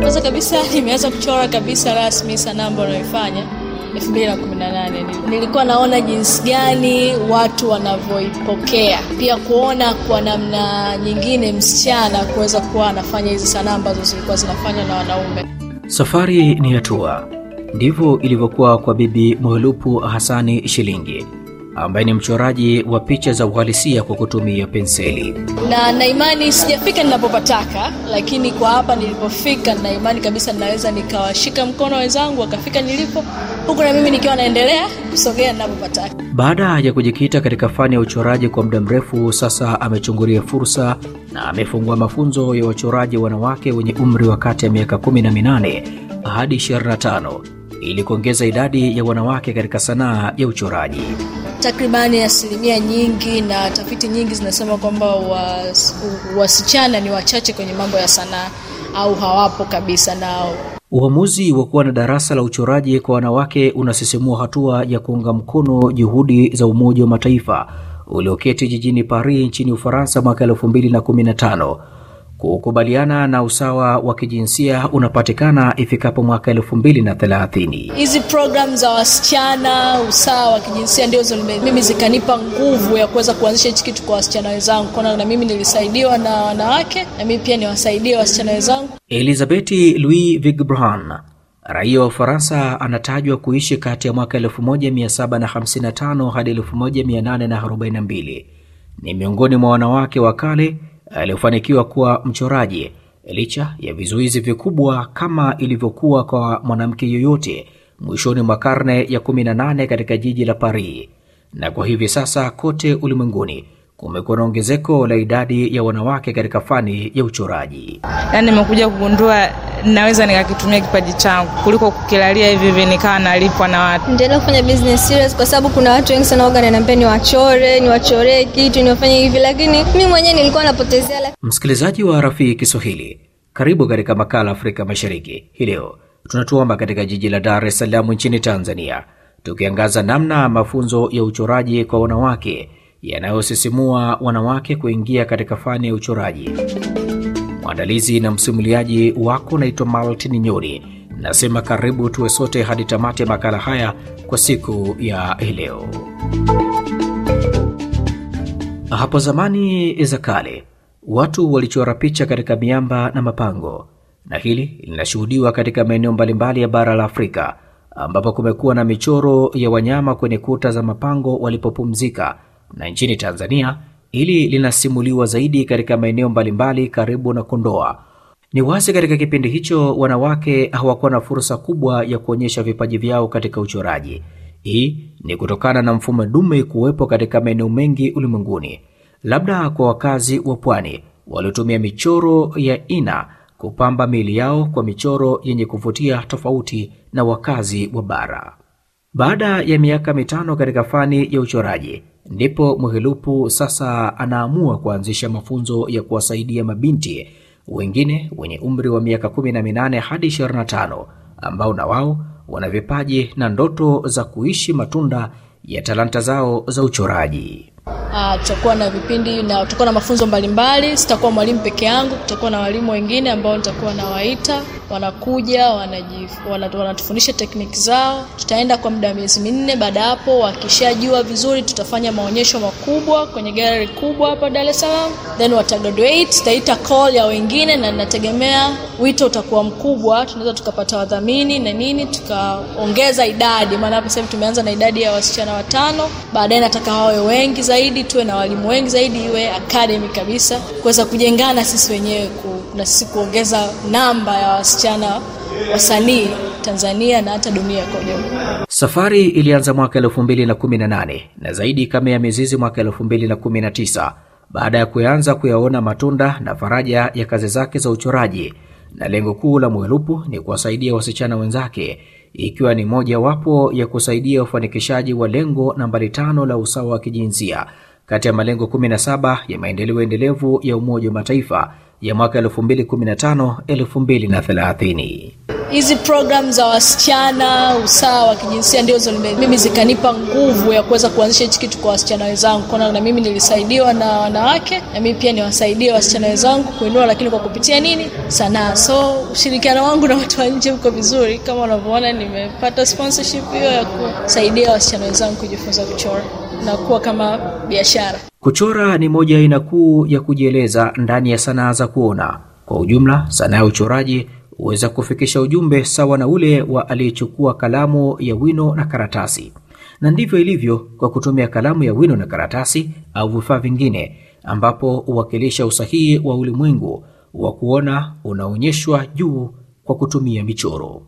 Kwanza kabisa nimeanza kuchora kabisa rasmi sanaa ambayo naifanya 2018 nilikuwa naona jinsi gani watu wanavyoipokea, pia kuona kwa namna nyingine msichana kuweza kuwa anafanya hizi sanaa ambazo zilikuwa zinafanywa na wanaume. Safari ni hatua. Ndivyo ilivyokuwa kwa Bibi Mwelupu Hasani Shilingi ambaye ni mchoraji wa picha za uhalisia kwa kutumia penseli. na naimani sijafika ninapopataka, lakini kwa hapa nilipofika, naimani kabisa ninaweza nikawashika mkono wenzangu wakafika nilipo, huku na mimi nikiwa naendelea kusogea ninapopataka. Baada ya kujikita katika fani ya uchoraji kwa muda mrefu, sasa amechungulia fursa na amefungua mafunzo ya wachoraji wanawake wenye umri wa kati ya miaka 18 hadi 25 ili kuongeza idadi ya wanawake katika sanaa ya uchoraji. Takribani asilimia nyingi na tafiti nyingi zinasema kwamba was, wasichana ni wachache kwenye mambo ya sanaa au hawapo kabisa nao. Uamuzi wa kuwa na darasa la uchoraji kwa wanawake unasisimua hatua ya kuunga mkono juhudi za Umoja wa Mataifa ulioketi jijini Paris nchini Ufaransa mwaka 2015 kukubaliana na usawa wa kijinsia unapatikana ifikapo mwaka 2030. Hizi programu za wasichana, usawa wa kijinsia ndio mimi zikanipa nguvu ya kuweza kuanzisha hichi kitu kwa wasichana wenzangu, kona na mimi nilisaidiwa na wanawake na mimi pia niwasaidie wasichana wenzangu. Elizabeth Louis Vigbrun, raia wa Ufaransa, anatajwa kuishi kati ya mwaka 1755 hadi 1842. Ni miongoni mwa wanawake wa kale aliyofanikiwa kuwa mchoraji licha ya vizuizi vikubwa kama ilivyokuwa kwa mwanamke yoyote mwishoni mwa karne ya 18 katika jiji la Paris. Na kwa hivi sasa kote ulimwenguni kumekuwa na ongezeko la idadi ya wanawake katika fani ya uchoraji. yaani nimekuja kugundua naweza nikakitumia kipaji changu kuliko kukilalia hivi hivi nikawa nalipwa na watu. nitaenda kufanya business serious kwa sababu kuna watu wengi sana waga naniambia niwachore niwachoree kitu niwafanye hivi lakini mi mwenyewe nilikuwa napotezea laki- Msikilizaji wa Rafii Kiswahili, karibu katika makala Afrika Mashariki. Hii leo tunatuama katika jiji la Dar es Salaam nchini Tanzania, tukiangaza namna mafunzo ya uchoraji kwa wanawake yanayosisimua wanawake kuingia katika fani ya uchoraji. Mwandalizi na msimuliaji wako naitwa Maltin Nyoni. Nasema karibu tuwe sote hadi tamati ya makala haya kwa siku ya leo. Hapo zamani za kale watu walichora picha katika miamba na mapango, na hili linashuhudiwa katika maeneo mbalimbali ya bara la Afrika ambapo kumekuwa na michoro ya wanyama kwenye kuta za mapango walipopumzika, na nchini Tanzania hili linasimuliwa zaidi katika maeneo mbalimbali karibu na Kondoa. Ni wazi katika kipindi hicho wanawake hawakuwa na fursa kubwa ya kuonyesha vipaji vyao katika uchoraji. Hii ni kutokana na mfumo dume kuwepo katika maeneo mengi ulimwenguni. Labda kwa wakazi wa pwani waliotumia michoro ya ina kupamba miili yao kwa michoro yenye kuvutia tofauti na wakazi wa bara. Baada ya miaka mitano katika fani ya uchoraji, ndipo Mwihilupu sasa anaamua kuanzisha mafunzo ya kuwasaidia mabinti wengine wenye umri wa miaka 18 hadi 25 ambao na wao wana vipaji na ndoto za kuishi matunda ya talanta zao za uchoraji. Ah, tutakuwa na vipindi na tutakuwa na mafunzo mbalimbali. Sitakuwa mwalimu peke yangu, kutakuwa na walimu wengine ambao nitakuwa nawaita, wanakuja wanatufundisha tekniki zao. Tutaenda kwa muda wa miezi minne. Baada hapo, wakishajua vizuri, tutafanya maonyesho makubwa kwenye gallery kubwa hapa Dar es Salaam, then watagraduate. Tutaita call ya wengine, na nategemea wito utakuwa mkubwa, tunaweza tukapata wadhamini na nini, tukaongeza idadi, maana hapo sasa tumeanza na idadi ya wasichana watano. Baadaye nataka wawe wengi zaidi, tuwe na walimu wengi zaidi, iwe academy kabisa, kuweza kujengana sisi wenyewe ku, na sisi kuongeza namba ya wasichana wasanii Tanzania na hata dunia kwa ujumla. Safari ilianza mwaka 2018 na zaidi ikamea mizizi mwaka 2019 baada ya kuanza kuyaona matunda na faraja ya kazi zake za uchoraji, na lengo kuu la Mwelupu ni kuwasaidia wasichana wenzake, ikiwa ni mojawapo ya kusaidia ufanikishaji wa lengo nambari tano la usawa wa kijinsia kati ya malengo 17 ya maendeleo endelevu ya Umoja wa Mataifa ya mwaka 2015-2030. hizi programu za wasichana usawa wa kijinsia ndio mimi zikanipa nguvu ya kuweza kuanzisha hichi kitu kwa wasichana wenzangu. Kona na mimi nilisaidiwa na wanawake na mimi pia niwasaidie wasichana wenzangu kuinua lakini kwa kupitia nini? Sanaa. So ushirikiano wangu na watu wa nje uko vizuri. Kama unavyoona nimepata sponsorship hiyo ya kusaidia wasichana wenzangu kujifunza kuchora na kuwa kama biashara Kuchora ni moja aina kuu ya kujieleza ndani ya sanaa za kuona. Kwa ujumla, sanaa ya uchoraji huweza kufikisha ujumbe sawa na ule wa aliyechukua kalamu ya wino na karatasi, na ndivyo ilivyo kwa kutumia kalamu ya wino na karatasi au vifaa vingine, ambapo huwakilisha usahihi wa ulimwengu wa kuona unaonyeshwa juu kwa kutumia michoro.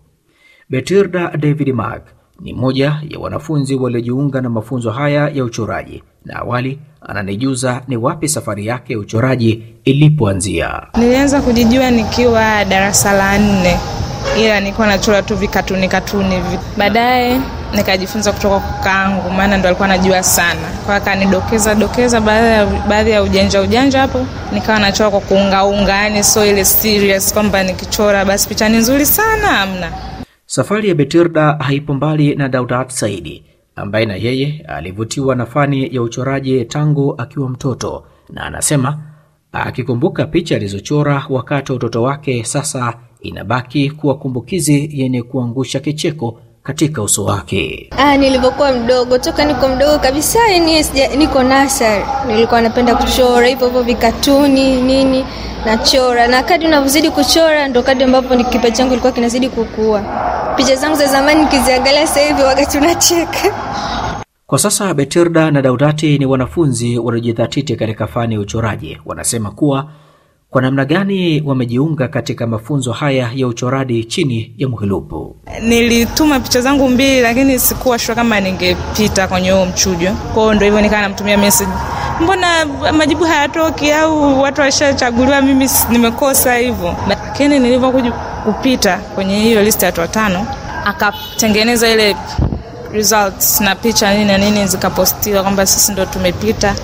Betilda David Mark ni mmoja ya wanafunzi waliojiunga na mafunzo haya ya uchoraji, na awali ananijuza ni wapi safari yake ya uchoraji ilipoanzia. Nilianza kujijua nikiwa darasa la nne, ila nilikuwa nachora tu vikatuni katuni. Baadaye nikajifunza kutoka kwa kakaangu, maana ndo alikuwa anajua sana, kwa akanidokeza dokeza baadhi ya, ujanja ujanja hapo, nikawa nachora kwa kuungaunga, yani so ile serious kwamba nikichora basi picha ni nzuri sana, amna. Safari ya Betirda haipo mbali na Daudat Saidi ambaye na yeye alivutiwa na fani ya uchoraji tangu akiwa mtoto, na anasema akikumbuka picha alizochora wakati wa utoto wake, sasa inabaki kuwa kumbukizi yenye kuangusha kicheko katika uso wake. Ah, nilivyokuwa mdogo toka niko mdogo kabisa yani niko nasari nilikuwa napenda kuchora hivyo hivyo vikatuni nini nachora. Na kadri unavyozidi kuchora ndo kadri ambapo kipaji changu ilikuwa kinazidi kukua picha zangu za zamani nikiziangalia sasa hivi waga tunacheka Kwa sasa Betilda na Daudati ni wanafunzi waliojidhatiti katika fani ya uchoraji. Wanasema kuwa kwa namna gani wamejiunga katika mafunzo haya ya uchoraji chini ya Mwilupu. Nilituma picha zangu mbili, lakini sikuwa shua kama ningepita kwenye huo mchujo. Kwa hiyo ndo hivyo nikawa namtumia message, mbona majibu hayatoki au watu washachaguliwa, mimi nimekosa hivyo. Lakini nilivyokuja kupita kwenye hiyo list ya watu watano, akatengeneza ile results na picha nini na nini, zikapostiwa kwamba sisi ndo tumepita.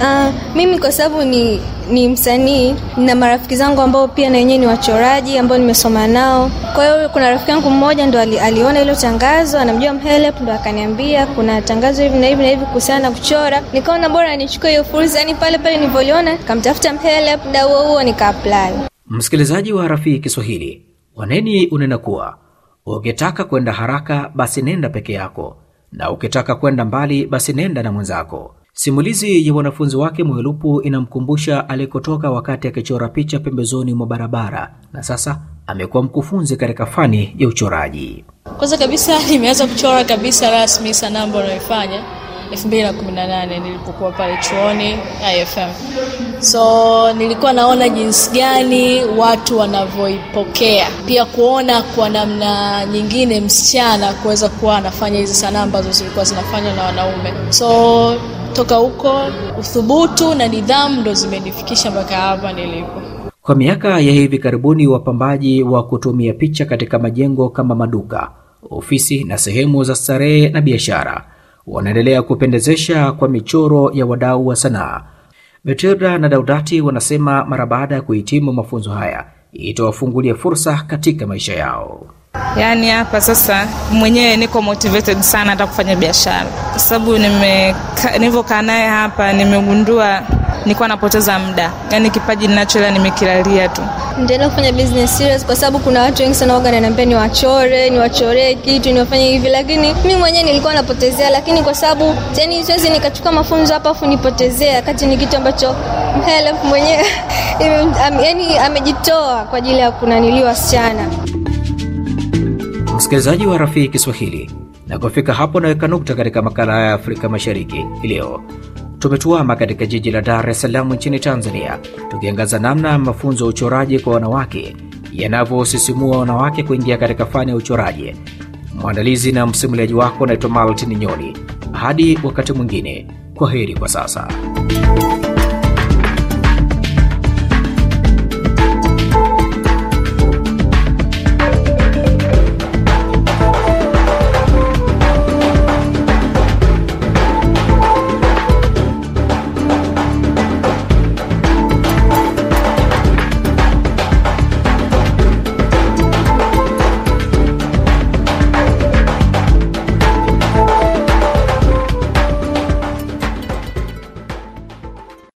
uh, mimi kwa sababu ni ni msanii na marafiki zangu ambao pia na wenyewe ni wachoraji ambao nimesoma nao. Kwa hiyo kuna rafiki yangu mmoja ndo ali, aliona hilo tangazo, anamjua Mhelep, ndo akaniambia kuna tangazo hivi na hivi na hivi kuhusiana na kuchora. Nikaona bora nichukue hiyo fursa, yani pale pale nilivyoliona, nikamtafuta Mhelep, muda huo huo nika-apply. Msikilizaji wa Rafiki Kiswahili, waneni unena kuwa ukitaka kwenda haraka basi nenda peke yako, na ukitaka kwenda mbali basi nenda na mwenzako. Simulizi ya wanafunzi wake Mwilupu inamkumbusha alikotoka wakati akichora picha pembezoni mwa barabara, na sasa amekuwa mkufunzi katika fani ya uchoraji. Kwanza kabisa nimeanza kuchora kabisa rasmi sanaa ambayo naifanya 2018 nilipokuwa pale chuoni IFM. So nilikuwa naona jinsi gani watu wanavyoipokea, pia kuona kwa namna nyingine msichana kuweza kuwa anafanya hizi sanaa ambazo zilikuwa zinafanywa na wanaume. So toka huko uthubutu na nidhamu ndo zimenifikisha mpaka hapa nilipo. Kwa miaka ya hivi karibuni, wapambaji wa kutumia picha katika majengo kama maduka, ofisi na sehemu za starehe na biashara wanaendelea kupendezesha kwa michoro ya wadau wa sanaa. Betilda na Daudati wanasema mara baada ya kuhitimu mafunzo haya itawafungulia fursa katika maisha yao. Yaani hapa sasa mwenyewe niko motivated sana hata kufanya biashara, kwa sababu nilivyokaa naye hapa nimegundua nilikuwa napoteza muda, yaani kipaji ninacho ila nimekilalia tu. nitaenda kufanya business serious kwa sababu kuna watu wengi sana waga naniambia niwachore niwachoree kitu niwafanye hivi. Lakini mi mwenyewe nilikuwa napotezea lakini kwa sababu yani siwezi nikachukua mafunzo hapa afu nipotezea kati ni kitu ambacho mhelef mwenyewe am, yani amejitoa kwa ajili ya kunaniliwa wasichana Msikilizaji wa Rafii Kiswahili, na kufika hapo naweka nukta katika makala ya Afrika Mashariki hii leo. Tumetuama katika jiji la Dar es Salaam nchini Tanzania, tukiangaza namna mafunzo ya uchoraji kwa wanawake yanavyosisimua wanawake kuingia katika fani ya uchoraji. Mwandalizi na msimuliaji wako naitwa Maltin Nyoni. Hadi wakati mwingine, kwa heri kwa sasa.